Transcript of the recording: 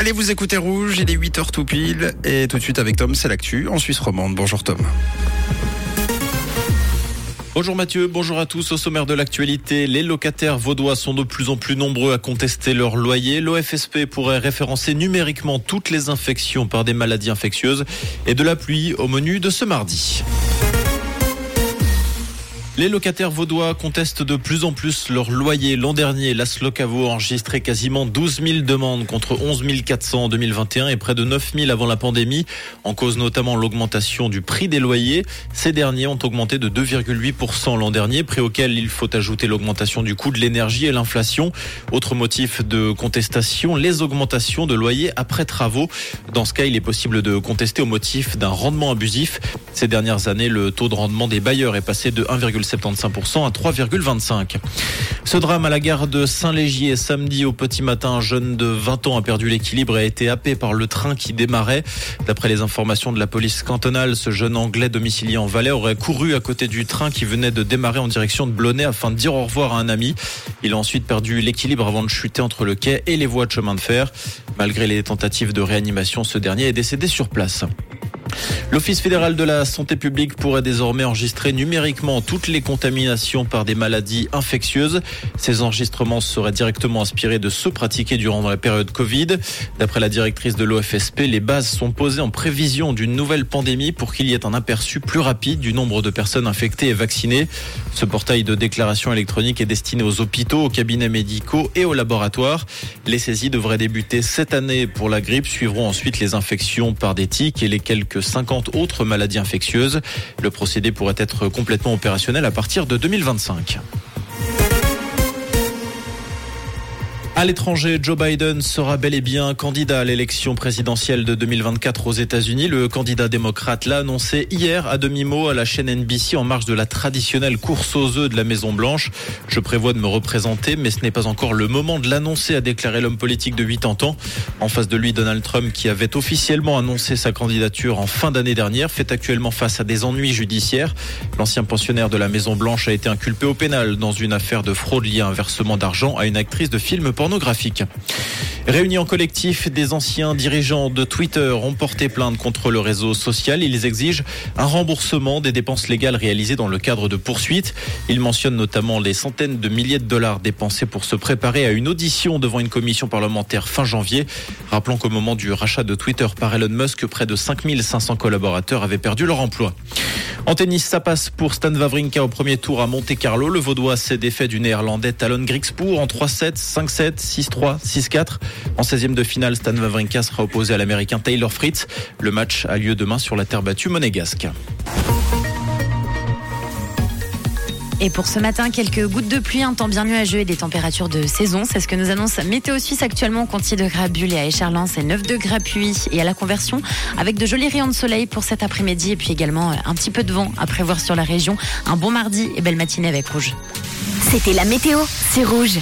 Allez, vous écoutez Rouge, il est 8h tout pile. Et tout de suite avec Tom, c'est l'actu en Suisse romande. Bonjour Tom. Bonjour Mathieu, bonjour à tous. Au sommaire de l'actualité, les locataires vaudois sont de plus en plus nombreux à contester leur loyer. L'OFSP pourrait référencer numériquement toutes les infections par des maladies infectieuses et de la pluie au menu de ce mardi. Les locataires vaudois contestent de plus en plus leur loyer. L'an dernier, l'Aslocavo a enregistré quasiment 12 000 demandes contre 11 400 en 2021 et près de 9 000 avant la pandémie, en cause notamment l'augmentation du prix des loyers. Ces derniers ont augmenté de 2,8% l'an dernier, prix auquel il faut ajouter l'augmentation du coût de l'énergie et l'inflation. Autre motif de contestation, les augmentations de loyers après travaux. Dans ce cas, il est possible de contester au motif d'un rendement abusif. Ces dernières années, le taux de rendement des bailleurs est passé de 1,5 75% à 3,25. Ce drame à la gare de Saint-Légier samedi au petit matin, un jeune de 20 ans a perdu l'équilibre et a été happé par le train qui démarrait. D'après les informations de la police cantonale, ce jeune anglais domicilié en Valais aurait couru à côté du train qui venait de démarrer en direction de Blonay afin de dire au revoir à un ami. Il a ensuite perdu l'équilibre avant de chuter entre le quai et les voies de chemin de fer. Malgré les tentatives de réanimation, ce dernier est décédé sur place. L'Office fédéral de la santé publique pourrait désormais enregistrer numériquement toutes les contaminations par des maladies infectieuses. Ces enregistrements seraient directement inspirés de ceux pratiqués durant la période Covid. D'après la directrice de l'OFSP, les bases sont posées en prévision d'une nouvelle pandémie pour qu'il y ait un aperçu plus rapide du nombre de personnes infectées et vaccinées. Ce portail de déclaration électronique est destiné aux hôpitaux, aux cabinets médicaux et aux laboratoires. Les saisies devraient débuter cette année pour la grippe. Suivront ensuite les infections par des tiques et les quelques 50 autres maladies infectieuses. Le procédé pourrait être complètement opérationnel à partir de 2025. À l'étranger, Joe Biden sera bel et bien candidat à l'élection présidentielle de 2024 aux États-Unis. Le candidat démocrate l'a annoncé hier à demi-mot à la chaîne NBC en marge de la traditionnelle course aux œufs de la Maison Blanche. Je prévois de me représenter, mais ce n'est pas encore le moment de l'annoncer, a déclaré l'homme politique de 80 ans. En face de lui, Donald Trump, qui avait officiellement annoncé sa candidature en fin d'année dernière, fait actuellement face à des ennuis judiciaires. L'ancien pensionnaire de la Maison Blanche a été inculpé au pénal dans une affaire de fraude liée à un versement d'argent à une actrice de film pornographique pornographique. Réunis en collectif, des anciens dirigeants de Twitter ont porté plainte contre le réseau social. Ils exigent un remboursement des dépenses légales réalisées dans le cadre de poursuites. Ils mentionnent notamment les centaines de milliers de dollars dépensés pour se préparer à une audition devant une commission parlementaire fin janvier. Rappelons qu'au moment du rachat de Twitter par Elon Musk, près de 5500 collaborateurs avaient perdu leur emploi. En tennis, ça passe pour Stan Wawrinka au premier tour à Monte-Carlo. Le Vaudois s'est défait du néerlandais Talon Griekspoor en 3-7, 5-7, 6-3, 6-4. En 16e de finale, Stan Wawrinka sera opposé à l'américain Taylor Fritz. Le match a lieu demain sur la terre battue monégasque. Et pour ce matin, quelques gouttes de pluie, un temps bien nuageux et des températures de saison. C'est ce que nous annonce Météo Suisse actuellement. Conti de Grabule et à Écharlens, c'est 9 degrés pluie et à la conversion avec de jolis rayons de soleil pour cet après-midi et puis également euh, un petit peu de vent à prévoir sur la région. Un bon mardi et belle matinée avec Rouge. C'était la météo, c'est Rouge.